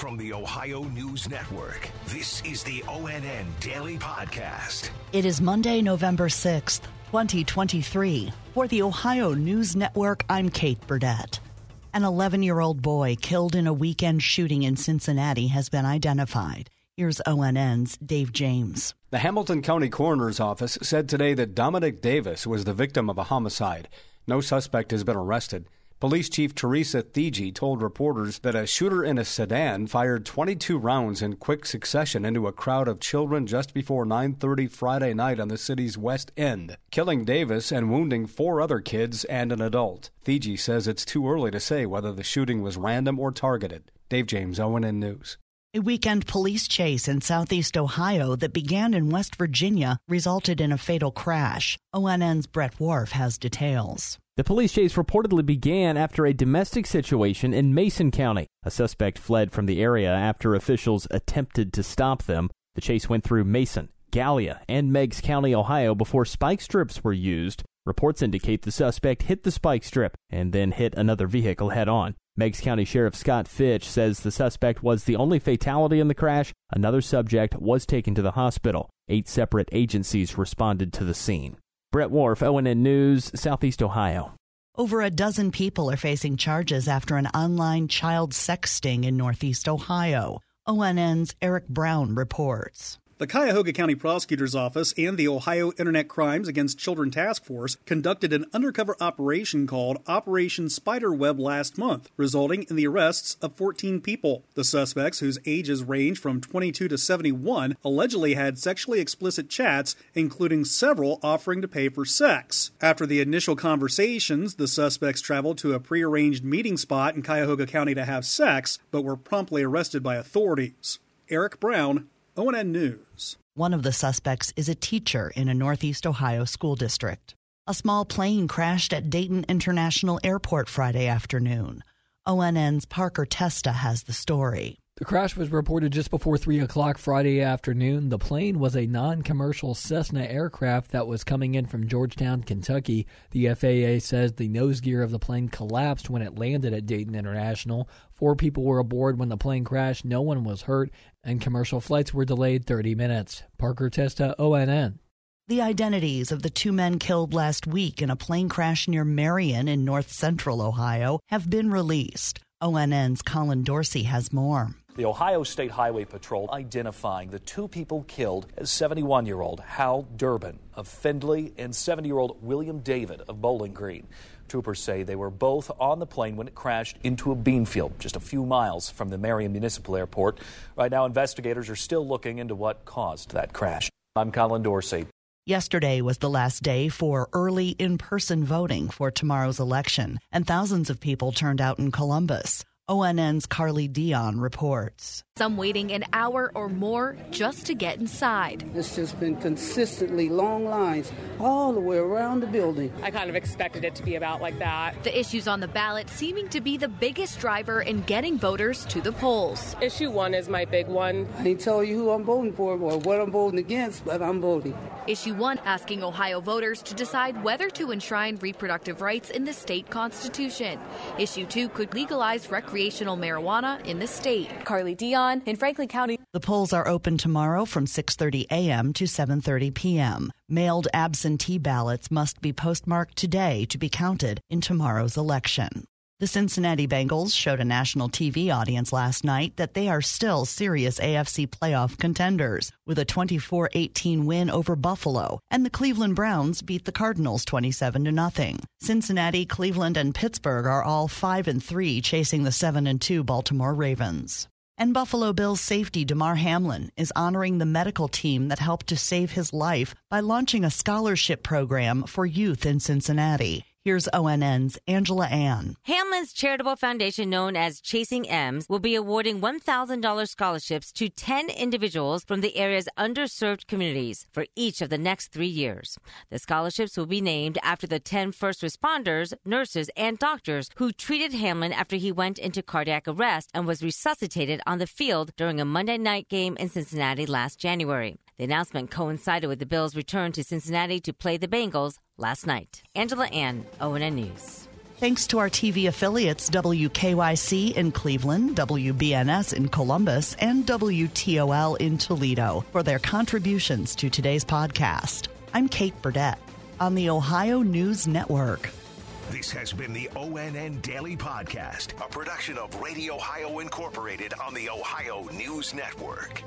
From the Ohio News Network, this is the ONN Daily Podcast. It is Monday, November 6th, 2023. For the Ohio News Network, I'm Kate Burdett. An 11 year old boy killed in a weekend shooting in Cincinnati has been identified. Here's ONN's Dave James. The Hamilton County Coroner's Office said today that Dominic Davis was the victim of a homicide. No suspect has been arrested. Police Chief Teresa Theetge told reporters that a shooter in a sedan fired 22 rounds in quick succession into a crowd of children just before 9:30 Friday night on the city's west end, killing Davis and wounding four other kids and an adult. Theetge says it's too early to say whether the shooting was random or targeted. Dave James, ONN News. A weekend police chase in southeast Ohio that began in West Virginia resulted in a fatal crash. ONN's Brett Wharf has details. The police chase reportedly began after a domestic situation in Mason County. A suspect fled from the area after officials attempted to stop them. The chase went through Mason, Gallia, and Meigs County, Ohio before spike strips were used. Reports indicate the suspect hit the spike strip and then hit another vehicle head on. Meigs County Sheriff Scott Fitch says the suspect was the only fatality in the crash. Another subject was taken to the hospital. Eight separate agencies responded to the scene. Brett Wharf, ONN News, Southeast Ohio. Over a dozen people are facing charges after an online child sex sting in Northeast Ohio. ONN's Eric Brown reports. The Cuyahoga County Prosecutor's Office and the Ohio Internet Crimes Against Children Task Force conducted an undercover operation called Operation Spiderweb last month, resulting in the arrests of 14 people. The suspects, whose ages range from 22 to 71, allegedly had sexually explicit chats, including several offering to pay for sex. After the initial conversations, the suspects traveled to a prearranged meeting spot in Cuyahoga County to have sex, but were promptly arrested by authorities. Eric Brown, ONN News. One of the suspects is a teacher in a Northeast Ohio school district. A small plane crashed at Dayton International Airport Friday afternoon. ONN's Parker Testa has the story. The crash was reported just before 3 o'clock Friday afternoon. The plane was a non commercial Cessna aircraft that was coming in from Georgetown, Kentucky. The FAA says the nose gear of the plane collapsed when it landed at Dayton International. Four people were aboard when the plane crashed. No one was hurt, and commercial flights were delayed 30 minutes. Parker Testa, ONN. The identities of the two men killed last week in a plane crash near Marion in north central Ohio have been released. ONN's Colin Dorsey has more. The Ohio State Highway Patrol identifying the two people killed as 71 year old Hal Durbin of Findlay and 70 year old William David of Bowling Green. Troopers say they were both on the plane when it crashed into a bean field just a few miles from the Marion Municipal Airport. Right now, investigators are still looking into what caused that crash. I'm Colin Dorsey. Yesterday was the last day for early in person voting for tomorrow's election, and thousands of people turned out in Columbus. ONN's Carly Dion reports. Some waiting an hour or more just to get inside. It's just been consistently long lines all the way around the building. I kind of expected it to be about like that. The issues on the ballot seeming to be the biggest driver in getting voters to the polls. Issue one is my big one. I ain't tell you who I'm voting for or what I'm voting against, but I'm voting. Issue one asking Ohio voters to decide whether to enshrine reproductive rights in the state constitution. Issue two could legalize recreational marijuana in the state. Carly Dion in Franklin County. The polls are open tomorrow from 6:30 a.m. to 7:30 p.m. Mailed absentee ballots must be postmarked today to be counted in tomorrow's election. The Cincinnati Bengals showed a national TV audience last night that they are still serious AFC playoff contenders with a 24-18 win over Buffalo, and the Cleveland Browns beat the Cardinals 27 to nothing. Cincinnati, Cleveland, and Pittsburgh are all 5 and 3 chasing the 7 and 2 Baltimore Ravens. And Buffalo Bills safety Damar Hamlin is honoring the medical team that helped to save his life by launching a scholarship program for youth in Cincinnati. Here's ONN's Angela Ann. Hamlin's charitable foundation, known as Chasing M's, will be awarding $1,000 scholarships to 10 individuals from the area's underserved communities for each of the next three years. The scholarships will be named after the 10 first responders, nurses, and doctors who treated Hamlin after he went into cardiac arrest and was resuscitated on the field during a Monday night game in Cincinnati last January. The announcement coincided with the Bills' return to Cincinnati to play the Bengals last night. Angela Ann, ONN News. Thanks to our TV affiliates WKYC in Cleveland, WBNS in Columbus, and WTOL in Toledo for their contributions to today's podcast. I'm Kate Burdett on the Ohio News Network. This has been the ONN Daily Podcast, a production of Radio Ohio Incorporated on the Ohio News Network.